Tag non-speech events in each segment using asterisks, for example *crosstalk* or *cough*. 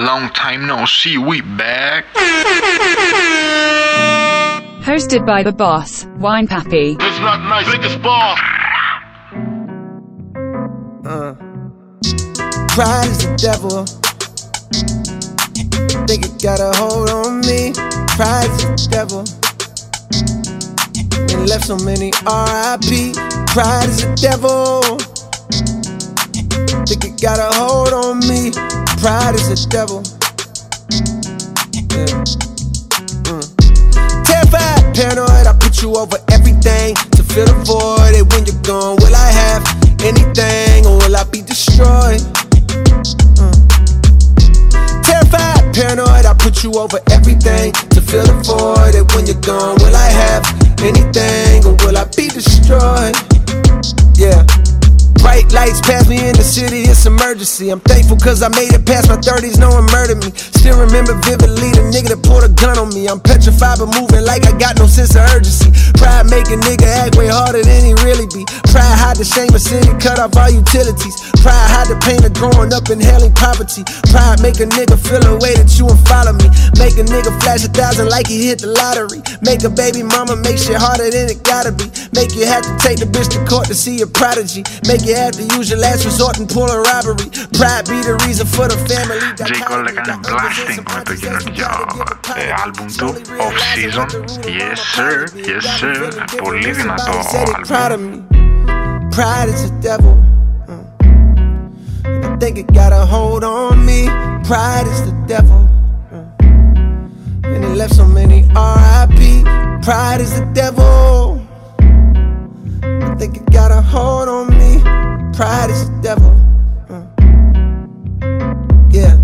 Long time no see, we back. Hosted by the boss, Winepapi. It's not nice, biggest ball. Uh. Pride is the devil. Think it got a hold on me. Pride is the devil. And left so many RIP. Pride is the devil. Think it got a hold on me. Pride is a devil. Yeah. Mm. Terrified, paranoid, I put you over everything to fill the void. And when you're gone, will I have anything or will I be destroyed? Terrified, paranoid, I put you over everything to fill the void. And when you're gone, will I have anything or will I be destroyed? Yeah. Bright lights pass me in the city, it's emergency. I'm thankful cause I made it past my 30s, no one murdered me. Still remember vividly the nigga that pulled a gun on me. I'm petrified but moving like I got no sense of urgency. Pride make a nigga act way harder than he really be. Pride hide the shame of city, cut off all utilities. Pride hide the pain of growing up in inhaling poverty. Pride make a nigga feel a way that you won't follow me. Make a nigga flash a thousand like he hit the lottery. Make a baby mama make shit harder than it gotta be. Make you have to take the bitch to court to see a prodigy. Make you have to use your last resort and pull a robbery. Pride be the reason for the family. J. Cole έκανε blasting με το καινούργιο ε, άλμπουμ του Off Season. Yes sir, yes sir. Πολύ δυνατό Proud of άλμπουμ. me. Pride is the devil. Mm. And I think it got a hold on me. Pride is the devil. Mm. And it left so many RIP. Pride is the devil. I think it got a hold on me. Pride is the devil. Mm. Yeah.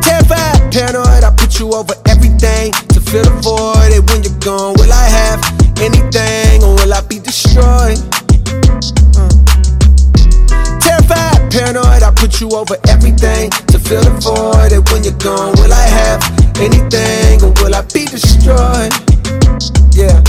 Terrified, paranoid, I put you over everything to fill the void. And when you're gone, will I have anything or will I be destroyed? Mm. Terrified, paranoid, I put you over everything to fill the void. And when you're gone, will I have anything or will I be destroyed? Yeah.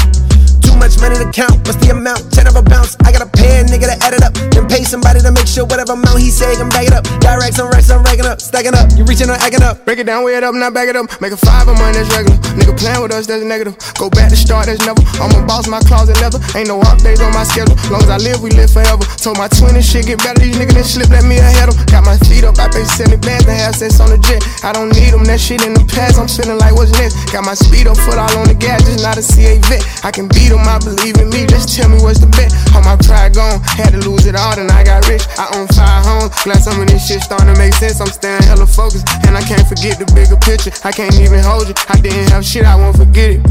Much money to count, what's the amount? Ten of a bounce, I pay a nigga to add it up. Then pay somebody to make sure whatever amount he say, back it up. Directs on racks, I'm racking up, stacking up. You reaching or acting up. Break it down, weigh it up, not back it up. Make a five of mine, that's regular. Nigga playing with us, that's negative. Go back to start, that's never. I'm a boss, my closet leather. Ain't no off days on my schedule. Long as I live, we live forever. Told my twin and shit get better. These niggas that slip, let me ahead 'em. Got my feet up, I pay 70 bands to have sex on the jet. I don't need them, that shit in the past. I'm feeling like what's next. Got my speed up, foot all on the gas, just not a CA vet. I can beat them, I believe in me. Just tell me what's the bet. All my pride gone, had to lose it all, then I got rich. I own five homes. Glad some of this shit starting to make sense. I'm staying hella focused, and I can't forget the bigger picture. I can't even hold you. I didn't have shit, I won't forget it.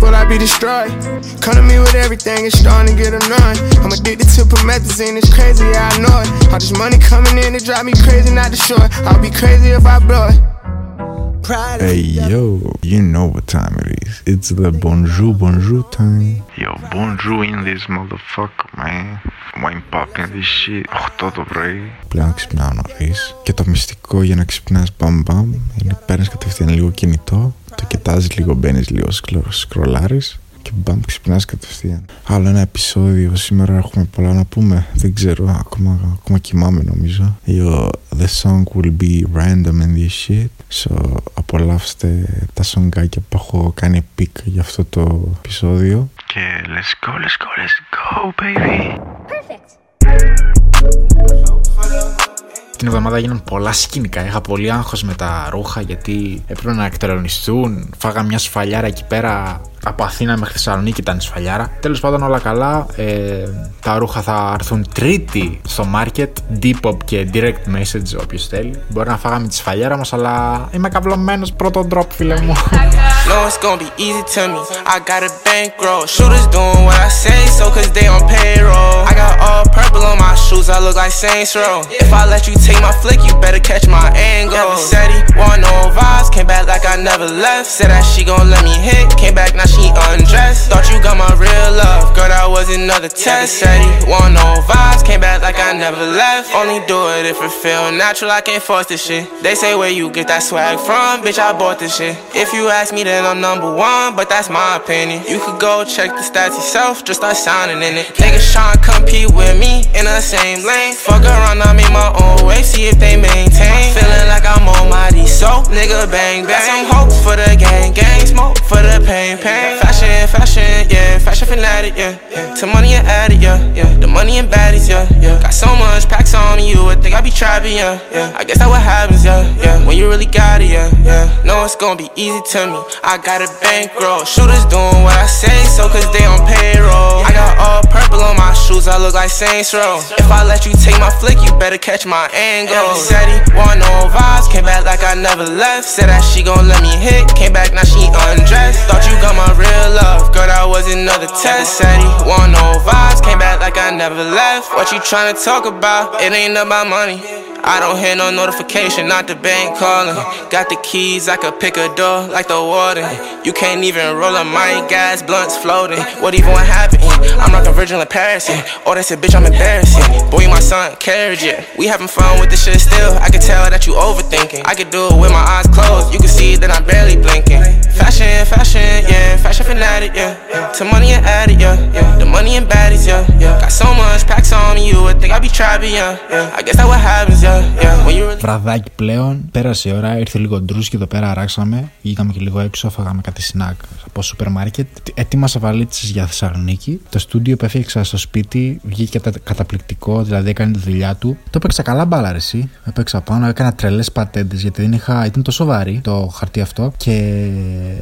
Will I be destroyed? Come to me with everything, it's starting to get annoying. I'm addicted to promethazine, it's crazy, yeah, I know it. All this money coming in, it drive me crazy, not destroy it. I'll be crazy if I blow it. Hey is the devil. yo, you know what time it is. It's the bonjour bonjour time. Yo, bonjour in this motherfucker, man. Wine popping this shit; 8 το πρωί. Πλέον ξυπνάω νωρίς. Και το μυστικό για να ξυπνάς μπαμ μπαμ είναι παίρνεις κατευθείαν λίγο κινητό, το κοιτάζεις λίγο, μπαίνεις λίγο, σκλο- σκρολάρεις και μπαμ ξυπνάς κατευθείαν. Άλλο ένα επεισόδιο, σήμερα έχουμε πολλά να πούμε, δεν ξέρω, ακόμα, ακόμα κοιμάμαι νομίζω. Yo, the song will be random and this shit, so απολαύστε τα σογκάκια που έχω κάνει pick για αυτό το επεισόδιο. Και let's go, let's go, let's go, baby. Την εβδομάδα έγιναν πολλά σκηνικά. Είχα πολύ άγχος με τα ρούχα γιατί έπρεπε να εκτελονιστούν. Φάγα μια σφαλιάρα εκεί πέρα από Αθήνα μέχρι Θεσσαλονίκη ήταν η σφαλιάρα. Τέλος πάντων όλα καλά. Ε, τα ρούχα θα έρθουν τρίτη στο market. Depop και direct message όποιο θέλει. Μπορεί να φάγαμε τη σφαλιάρα μας αλλά είμαι καυλωμένος πρώτο drop φίλε μου. No, it's gonna be easy to me. I got a bankroll. Shooters doing what I say, so cause they on payroll. I got all purple on my shoes, I look like Saints Row. If I let you take my flick, you better catch my angle. Never said he want no vibes, came back like I never left. Said that she gon' let me hit, came back now she undressed. Thought you got my real love, girl, that was another test. Said he want no vibes, came back like I never left. Only do it if it feel natural, I can't force this shit. They say where you get that swag from, bitch, I bought this shit. If you ask me, then I'm number one, but that's my opinion. You could go check the stats yourself, just start signing in it. Niggas tryna compete with me in the same lane. Fuck around, I make my own way, see if they maintain. Feeling like I'm almighty, so nigga bang bang. Got Some hope for the gang, gang smoke for the pain, pain. Fashion, fashion, yeah, fashion fanatic, yeah, yeah. To money and addict, yeah, yeah. The money and baddies, yeah, yeah. Got so much packs on you would think I be trapping, yeah, yeah. I guess that what happens, yeah, yeah. When you really got it, yeah, yeah. No, it's gonna be easy to me. I got a bankroll. Shooters doing what I say, so cause they on payroll. I got all purple on my shoes, I look like Saints Row. If I let you take my flick, you better catch my angle. Said he want no vibes, came back like I never left. Said that she gon' let me hit, came back now she undressed. Thought you got my real love, girl, that was another test. Said he want no oh vibes, came back like I never left. What you tryna talk about? It ain't about money. I don't hear no notification, not the bank calling. Got the keys, I could pick a door like the warden. You can't even roll a mine, gas, blunts floating. What even happened? I'm like a virgin in Paris. Oh, they said, bitch, I'm embarrassing. Boy, you my son, carriage, yeah. We having fun with this shit still. I can tell that you overthinking. I can do it with my eyes closed. You can see that I'm barely blinking. Fashion, fashion, yeah. Fashion fanatic, yeah. To money and addict, yeah. yeah. The money and baddies, yeah. yeah. Got so much packs on me, you would think I be trapping, yeah. yeah. I guess that what happens, yeah. Βραδάκι πλέον, πέρασε η ώρα, ήρθε λίγο ντρούσκι εδώ πέρα, αράξαμε. Βγήκαμε και λίγο έξω, φάγαμε κάτι σνακ από σούπερ μάρκετ. Ετοίμασα βαλίτσε για Θεσσαλονίκη. Το στούντιο που έφτιαξα στο σπίτι βγήκε καταπληκτικό, δηλαδή έκανε τη δουλειά του. Το έπαιξα καλά μπάλα, εσύ. Έπαιξα πάνω, έκανα τρελές πατέντες γιατί δεν είχα, ήταν τόσο βαρύ το χαρτί αυτό και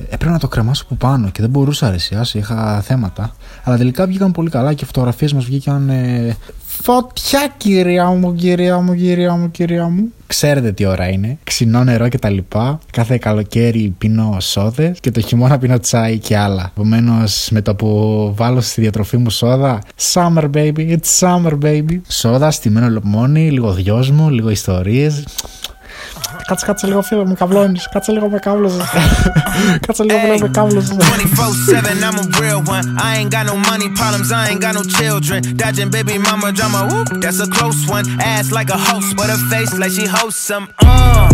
έπρεπε να το κρεμάσω από πάνω και δεν μπορούσα αρεσιά, είχα θέματα. Αλλά τελικά βγήκαν πολύ καλά και οι φωτογραφίες μας βγήκαν ε, Φωτιά κυρία μου, κυρία μου, κυρία μου, κυρία μου. Ξέρετε τι ώρα είναι. Ξινό νερό και τα λοιπά. Κάθε καλοκαίρι πίνω σόδες και το χειμώνα πίνω τσάι και άλλα. Επομένως, με το που βάλω στη διατροφή μου σόδα, summer baby, it's summer baby. Σόδα, στημένο λεμόνι, λίγο δυόσμο, λίγο ιστορίες. Κάτσε, κάτσε λίγο φίλε μου, καβλώνει. Κάτσε λίγο με κάβλωσε. *laughs* κάτσε λίγο με κάβλωσε. 24-7, I'm a real one. I ain't got no money problems, I ain't got no children. Dodging baby mama drama, whoop, that's a close one. Ass like a host, but her face like she hosts some. Uh,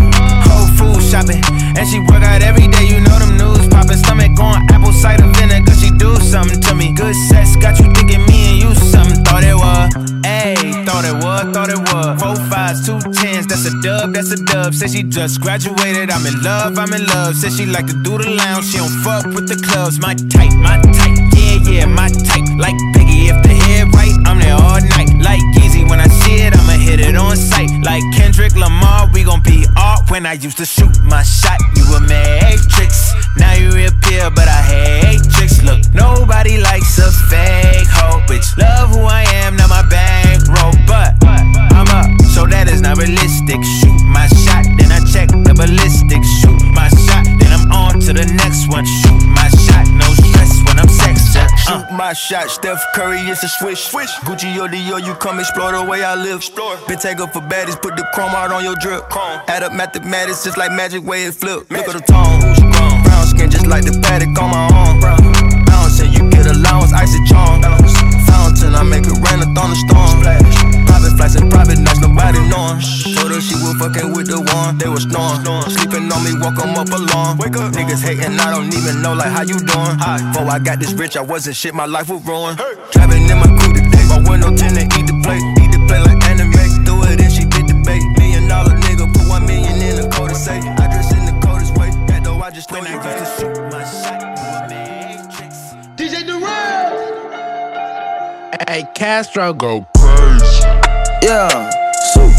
whole food shopping, and she work out every day. You know them news popping, stomach going apple cider vinegar. She do something to me. Good sex got you thinking me and you something. Thought it was, ayy, thought it was, thought it was. Four fives, two tens, that's a dub, that's a dub. Say she just graduated, I'm in love, I'm in love. Said she like to do the lounge, she don't fuck with the clubs. My type, my type, yeah, yeah, my type. Like on sight. Like Kendrick Lamar, we gon' be art. When I used to shoot my shot, you a matrix. Now you reappear, but I hate tricks. Look, nobody likes a fake hoe, bitch. Love who I am, not my bankroll, but I'm up, so that is not realistic. Shoot my shot, then I check the ballistics. Shoot my shot, then I'm on to the next one. Shoot my shot, no stress when I'm sexing. Uh. Shoot my shot, Steph Curry is a swish. swish. Gucci or Dior, you come explore the way I live. Explore. Been take up for baddies, put the chrome out on your drip. Chrome. Add up mathematics, just like magic way it flip. Magic. Look at the tone, brown skin just like the paddock on my arm. Bouncing, you get allowance, icy charm. Fountain, I make it rain, a thunderstorm. Private flights and private nights, nobody knowing. Told her she was fucking with the one, they was snoring. Sleeping on me, walk them up along. Wake up. Niggas hating, I don't even know like how you doing. Before I got this rich, I wasn't shit, my life was ruined. Driving in my coupe today, my window tint eat the plate, eat the plate like anime. Do it and she did the bait. Million dollar nigga, put one million in the code to say. I dress in the coldest way, that though I just when I used to shoot my shot. DJ Durant. Hey, Castro, go crazy. Yeah, so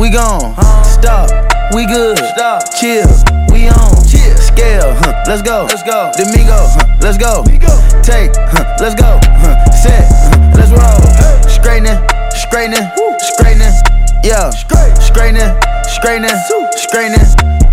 we gone. Stop, we good. Stop, chill, we on. Chill, scale, huh? Let's go. Let's go. Domingo, huh? Let's go. Take, huh? Let's go. Huh? Set, huh? let's roll. Straightening, straightening, straightening. Yeah, straightening, straightening, straightening.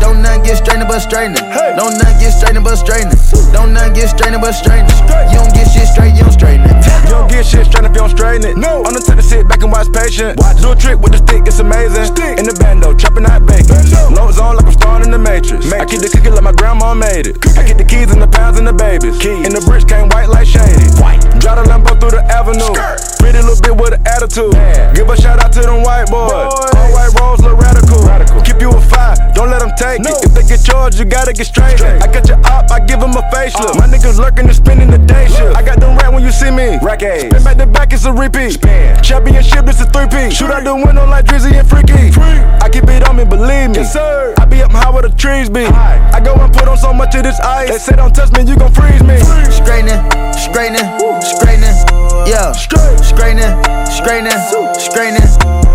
Don't nothing get straightening but straightening. Don't nothing get straightening but straightening. Don't nothing get straightening but straightening. You don't get shit straight, you don't straighten it. You don't get shit straight if you don't straighten it. No. I'm the type to sit back and watch patient. Watch. Do a trick with the stick, it's amazing. Stick. In the bando, chopping out bacon. Low zone like I'm starring in the Matrix. Matrix. I keep the cookie like my grandma made it. Cookie. I get the keys and the pounds and the babies. Keys. And the bricks came white like shady. White. Drive the Lambo through the avenue. Skirt. Pretty little bit with an attitude. Yeah. Give a shout out to them white boys. boys. All white rolls look radical. radical. Keep you a fire, don't let them take no. it. If they get charged, you gotta get straight. straight. I got your op, I give them a facelift. Uh. My niggas lurking and spending the day shift. I got them rat when you see me. Rack Spin back to back, it's a repeat. Spin. Championship, this is three P. Shoot out the window like Drizzy and Freaky. Free. I keep it on me, believe me. Yes, sir. I be up high where the trees be. High. I go and put on so much of this ice. They say don't touch me, you gon' freeze me. Straightening, straightening, straightening. Yeah. Straight. Straightening, straightening, straightening.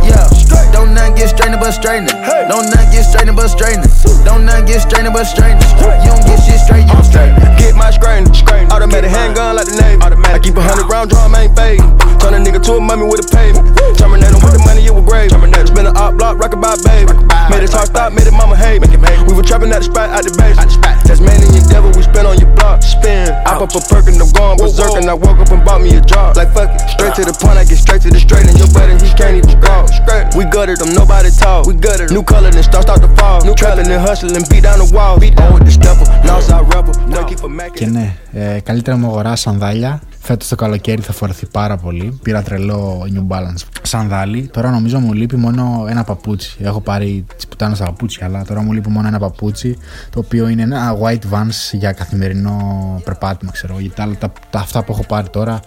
Yeah. Don't nothing get straightening but straightening. Don't nothing get straightening but straightening. Don't nothing get straightening but straightening. You don't get shit straight, you don't straighten. Get my straightening. Automatic handgun like the Navy. I keep a hundred round drum, ain't fading. Turn a nigga to a mummy with a pavement. Terminate him with the money, it was grave. Spin a op block, rock by baby. Made it talk stop, made it mama hate. We were trapping at the spot, out the base. Tasmanian devil, we spin on your block. Spin. I pop a perk and I'm going berserk. And I woke up and bought me a job. Like fuck it. Straight to the point, I get straight to the straight. And your buddy, he can't even walk. We gutted them, nobody talk. We gutted New color, then start, start to fall. New trapping and hustling, beat down the wall. Beat down with the stepper, Northside rebel. Monkey for Mac. Και ναι, ε, καλύτερα μου αγορά σανδάλια. Φέτος το καλοκαίρι θα φορεθεί πάρα πολύ. Πήρα τρελό New Balance σανδάλι. Τώρα νομίζω μου λείπει μόνο ένα παπούτσι. Έχω πάρει τις πουτάνες στα παπούτσια, αλλά τώρα μου λείπει μόνο ένα παπούτσι. Το οποίο είναι ένα white vans για καθημερινό περπάτημα, ξέρω. Γιατί τα, τα, τα, αυτά που έχω πάρει τώρα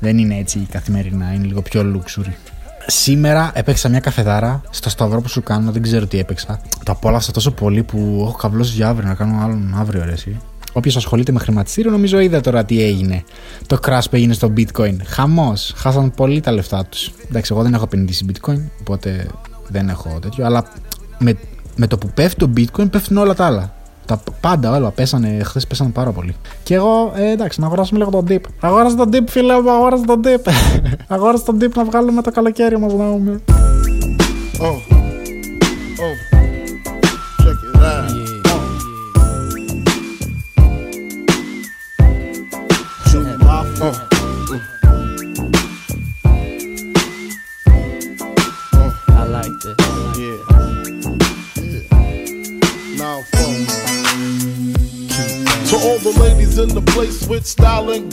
δεν είναι έτσι καθημερινά, είναι λίγο πιο luxury. Σήμερα έπαιξα μια καφεδάρα στο σταυρό που σου κάνω, δεν ξέρω τι έπαιξα. Το απόλαυσα τόσο πολύ που έχω καβλώσει για αύριο να κάνω άλλον αύριο, αρέσει. Όποιος ασχολείται με χρηματιστήριο, νομίζω είδα τώρα τι έγινε. Το crash που έγινε στο bitcoin. Χαμός. Χάσαν πολύ τα λεφτά τους. Εντάξει, εγώ δεν έχω επενδύσει bitcoin, οπότε δεν έχω τέτοιο. Αλλά με, με το που πέφτει το bitcoin πέφτουν όλα τα άλλα. Τα πάντα όλα πέσανε, χθες πέσανε πάρα πολύ. Και εγώ, ε, εντάξει, να αγοράσουμε λίγο τον dip. Αγόρασα τον dip, φίλε μου, αγόρασα τον dip. *laughs* αγόρασα τον dip να βγάλουμε το καλοκαίρι μας να πούμε. Oh. Oh. Style and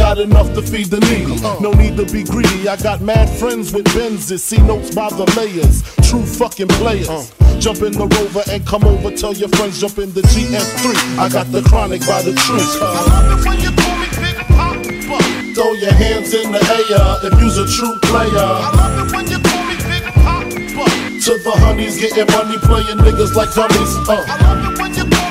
enough to feed the needy. No need to be greedy. I got mad friends with Benzes. See notes by the layers. True fucking players. Jump in the rover and come over. Tell your friends jump in the GM3. I got the chronic by the tree. I love it when you call me Big Poppa. Throw your hands in the air if you's a true player. I love it when you call me Big Poppa. To the honeys getting money, playing niggas like dummies. Uh. I love it when you call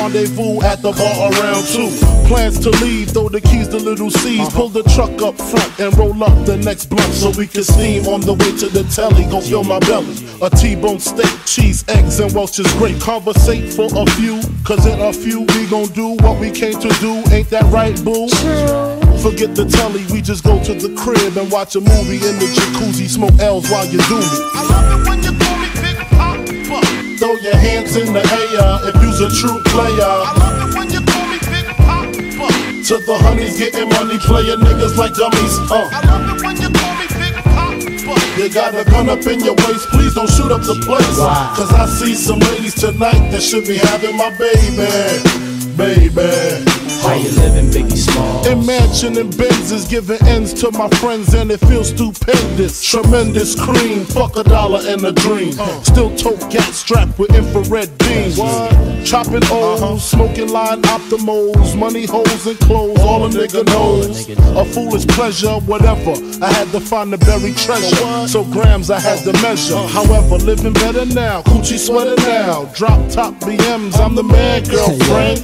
rendezvous at the bar around two. Plans to leave, throw the keys to little C's. Uh-huh. Pull the truck up front and roll up the next blunt so we can steam on the way to the telly. Go fill my belly. A T-bone steak, cheese, eggs, and Welch's grape. Conversate for a few, cause in a few we gon' do what we came to do. Ain't that right, boo? Forget the telly, we just go to the crib and watch a movie in the jacuzzi, smoke L's while you do me. I love it when you call me Big Poppa. Throw your hands in the air if you's a true player. I love it when you call me Big Poppa. To the honeys getting money, playin' niggas like dummies. Uh. I love it when you call me Big Poppa. You got a gun up in your waist, please don't shoot up the place. Cause I see some ladies tonight that should be having my baby, baby. How you living, Biggie Small? Imagining Benzes giving ends to my friends and it feels stupendous. Tremendous cream, fuck a dollar and a dream. Uh. Still tote gas strapped with infrared beams. Chopping O's, uh-huh. smoking line optimals, money holes and clothes, all a nigga knows. A foolish pleasure, whatever. I had to find the buried treasure. So grams I had to measure. Uh. However, living better now, coochie sweater now. Drop top BMs, I'm the man, girlfriend.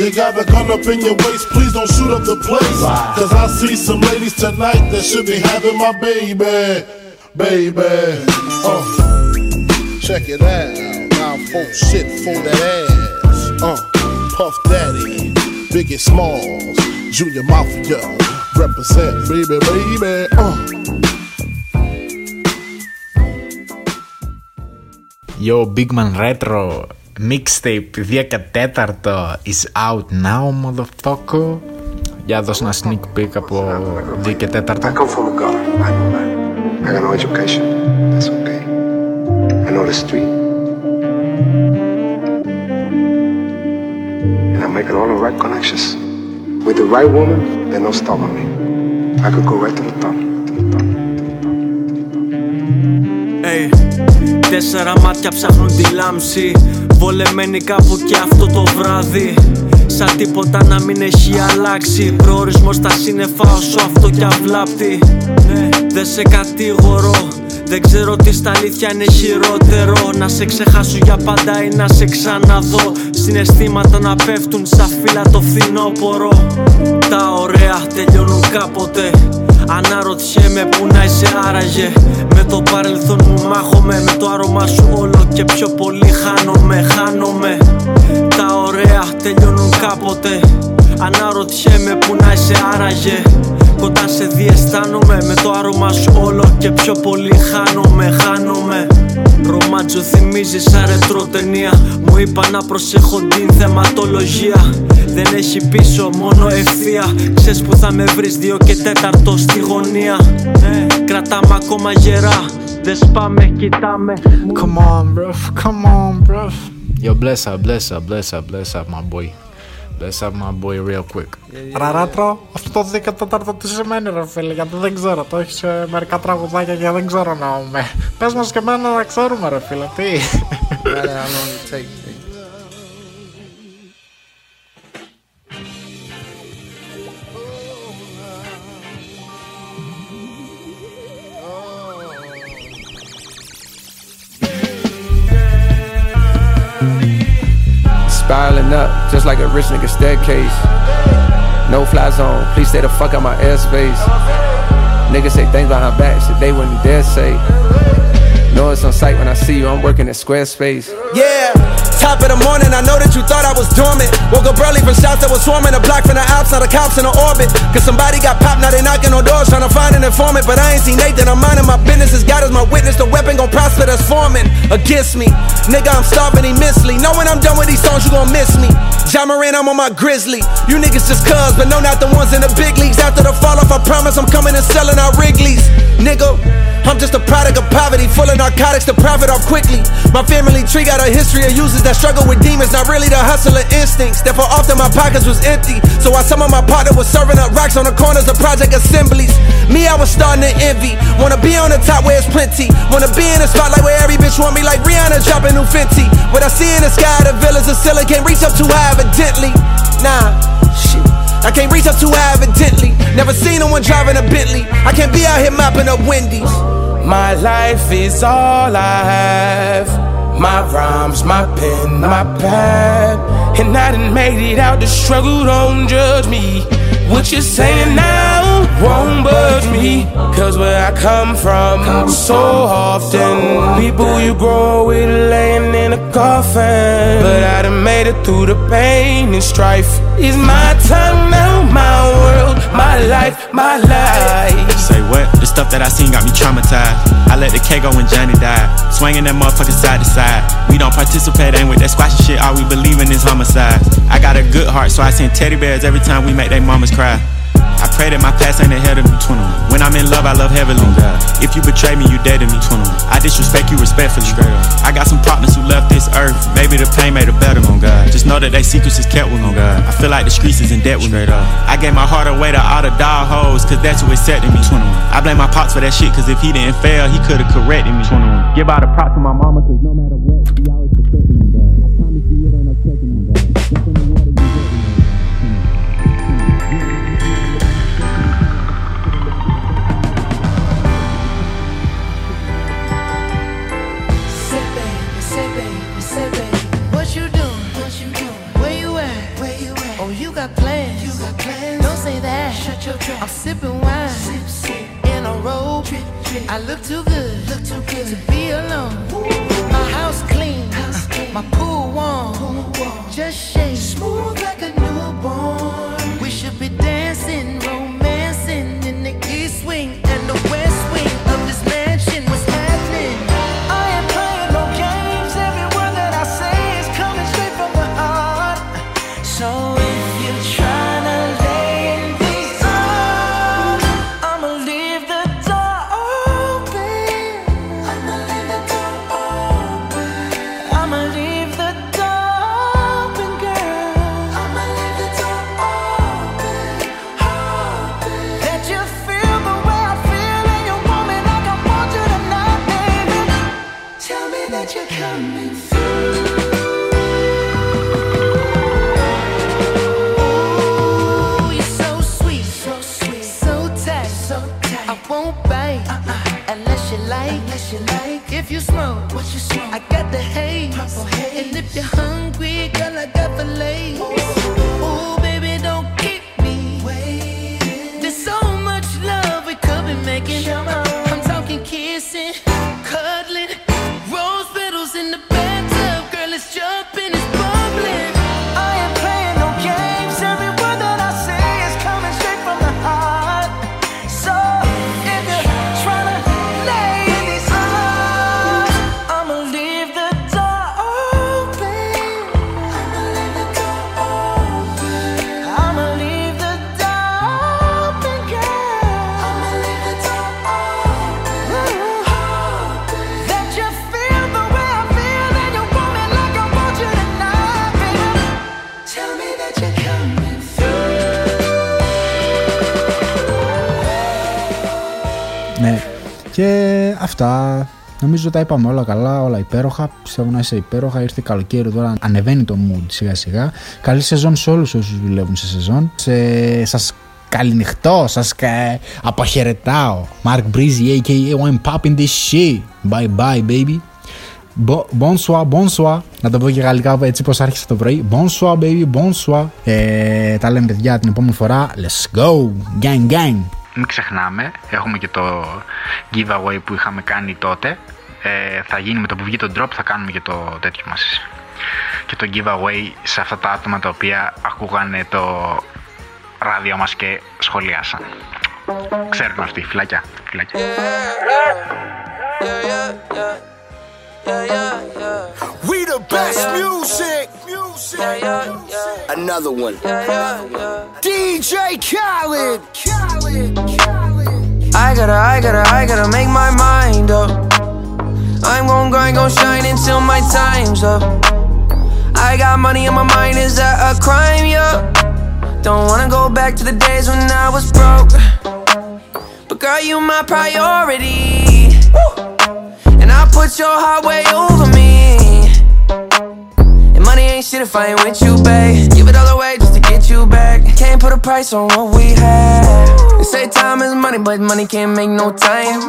You got a gun up in your waist, please don't shoot up the place. Cause I see some ladies tonight that should be having my baby, baby. Uh. Check it out, now folk shit for that ass. Uh. Puff Daddy, Biggie Smalls, Junior Mafia, represent, baby, baby. Uh. Yo, Big Man Retro Mixtape 2 και 4 is out now, motherfucker. Για δώσ' ένα sneak peek από 2 και 4. I come from a guard. I know that. I got no education. That's okay. I know the street. And I'm making all the right connections. With the right woman, there's no stopping me. I could go right to the top. Hey, τέσσερα μάτια ψάχνουν τη λάμψη Βολεμένοι κάπου κι αυτό το βράδυ. Σαν τίποτα να μην έχει αλλάξει. Προορισμός στα σύννεφα όσο αυτό κι αυλάπτει Δεν σε κατηγορώ. Δεν ξέρω τι στα αλήθεια είναι χειρότερο. Να σε ξεχάσω για πάντα ή να σε ξαναδώ. Συναισθήματα να πέφτουν σαν φύλλα το φθινόπωρο. Τα ωραία τελειώνουν κάποτε. Αναρωτιέμαι που να είσαι άραγε. Με το παρελθόν μου μάχομαι Με το άρωμά σου όλο και πιο πολύ χάνομαι Χάνομαι. Τα ωραία τελειώνουν κάποτε. Αναρωτιέμαι που να είσαι άραγε Κοντά σε δει αισθάνομαι Με το άρωμά σου όλο και πιο πολύ χάνομαι Χάνομαι. Ρομάτζο θυμίζει σαν ρετρό ταινία. Μου είπα να προσέχω την θεματολογία. Δεν έχει πίσω μόνο ευθεία. Ξέρεις που θα με βρεις δύο και τέταρτο στη γωνία. Κρατάμε ακόμα γερά. Δεν σπάμε, κοιτάμε. Come on bro, come on bro Yo bless up, bless up, bless up, bless up my boy Bless up my boy real quick. Ραράτρο, αυτό το 14ο τι σημαίνει ρε φίλε γιατί δεν ξέρω. Το έχεις ε, μερικά τραγουδάκια και δεν ξέρω να με Πες μας και εμένα να ξέρουμε ρε φίλε, τι just like a rich nigga staircase. No fly zone, please stay the fuck out my airspace. Niggas say things behind back, shit they wouldn't dare say. Know it's on sight when I see you, I'm working at Squarespace. Yeah, top of the morning, I know that you thought I was dormant. Woke up early from shots that was swarming, a block from the Alps, now the cops in the orbit. Cause somebody got popped, now they knocking on doors, trying to find an informant. But I ain't seen Nathan, I'm minding my business, as God is my witness. The weapon gon' prosper that's forming against me. Nigga, I'm starving immensely. Know when I'm done with these songs, you gon' miss me. Ja Morant, I'm on my grizzly. You niggas just cuz, but no, not the ones in the big promise I'm coming and selling out Wrigley's. Nigga, I'm just a product of poverty, full of narcotics to profit off quickly. My family tree got a history of users that struggle with demons, not really the hustler instincts. that, Therefore, often my pockets was empty. So while some of my partner was serving up rocks on the corners of project assemblies, me, I was starting to envy. Wanna be on the top where it's plenty. Wanna be in the spotlight where every bitch want me like Rihanna dropping new Fenty. What I see in the sky, the villas of can't reach up too high, evidently. Nah. I can't reach up too high, evidently. Never seen no one driving a Bentley. I can't be out here mopping up Wendy's. My life is all I have. My rhymes, my pen, my pad. And I done made it out the struggle, don't judge me. What you're saying now won't budge me. Cause where I come from, so often, people you grow with laying in a coffin. But I done made it through the pain and strife. It's my time now, my world, my life, my life. Say what? The stuff that I seen got me traumatized. I let the K go when Johnny died. Swinging that motherfucker side to side. We don't participate, ain't with that squashy shit. All we believe in is homicide. I got a good heart, so I send teddy bears every time we make they mamas cry. I pray that my past ain't ahead of me, 21. When I'm in love, I love heavily. If you betray me, you dead to me, 21. I disrespect you respectfully. I got some partners who left this earth. Maybe the pain made it better, on God. Just know that they secrets is kept with me, God. I feel like the streets is in debt with me. I gave my heart away to all the dog hoes, cause that's who accepted me, 21. I blame my pops for that shit, cause if he didn't fail, he could've corrected me, 21. Give all the props to my mama, cause no matter αυτά. Νομίζω τα είπαμε όλα καλά, όλα υπέροχα. Πιστεύω να είσαι υπέροχα. Ήρθε καλοκαίρι τώρα, ανεβαίνει το mood σιγά σιγά. Καλή σεζόν σε όλους όσους δουλεύουν σε σεζόν. Σε... Σας καληνυχτώ, σας κα... αποχαιρετάω. Mark Breezy, aka I'm popping this shit. Bye bye, baby. Bo- Bonsoir, bonsoir. Να το πω και γαλλικά έτσι πως άρχισε το πρωί. Bonsoir, baby, bonsoir. Ε, τα λέμε παιδιά την επόμενη φορά. Let's go. Gang, gang. Μην ξεχνάμε, έχουμε και το giveaway που είχαμε κάνει τότε. Ε, θα γίνει με το που βγει το drop, θα κάνουμε και το τέτοιο μας. Και το giveaway σε αυτά τα άτομα τα οποία ακούγανε το ράδιο μας και σχολιάσαν. Ξέρουν αυτοί, φυλάκια, φυλάκια. We the best music. Another one. DJ Khaled. Khaled. Khaled. I gotta, I gotta, I gotta make my mind up. I'm gon' grind, gon' shine until my time's up. I got money on my mind, is that a crime? Yeah. Don't wanna go back to the days when I was broke. But girl, you my priority. Put your heart way over me. And money ain't shit if I ain't with you, babe. Give it all away just to get you back. Can't put a price on what we had. They say time is money, but money can't make no time.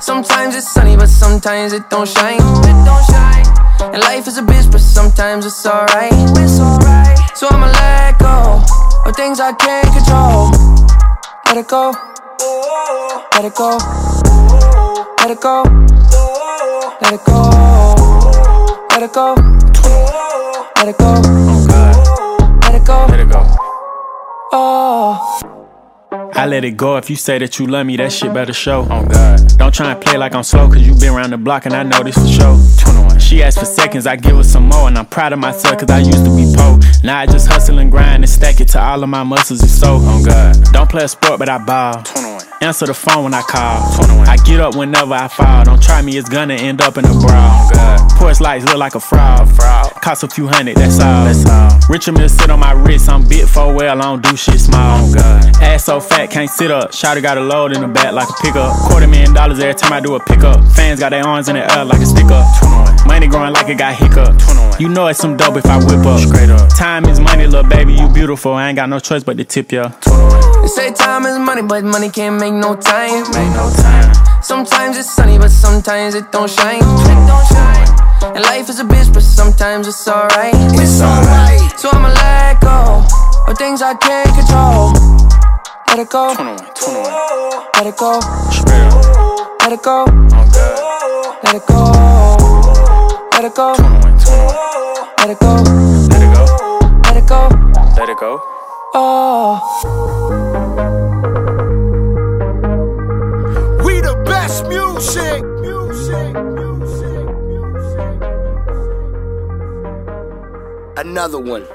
Sometimes it's sunny, but sometimes. It don't shine. And life is a bitch, but sometimes. It's alright. So I'ma let go of things I can't control. Let it go. Let it go. Let it go. Let it go. Let it go. Let it go. Let it go. Let it go. Oh. I let it go if you say that you love me, that shit better show. Oh God. Don't try and play like I'm slow, cause you been around the block and I know this for sure. 21. She asked for seconds, I give her some more, and I'm proud of myself cause I used to be poor. Now I just hustle and grind and stack it to all of my muscles is so. Oh God. Don't play a sport, but I ball. 21. Answer the phone when I call. 21. I get up whenever I fall. Don't try me, it's gonna end up in a brawl. Porch lights look like a fraud. fraud. Cost a few hundred, that's all. That's all. Richard Mille sit on my wrist, I'm big for well, I don't do shit small. Oh God. Ass so fat, can't sit up. Shotty got a load in the back like a pickup. Quarter million dollars every time I do a pickup. Fans got their arms in the air like a stick up. Money growing like it got hiccup. You know it's some dope if I whip up. Straight up. Time is money, little baby, you beautiful. I ain't got no choice but to tip ya. They say time is money, but money can't make ain't no time. Sometimes it's sunny, but sometimes it don't shine. And life is a bitch, but sometimes it's alright. It's alright. So I'ma let go of things I can't control. Let it go. Let it go. Let it go. Let it go. Let it go. Let it go. Let it go. Let it go. Let it go. Oh. Best music. Music. Music. Another one.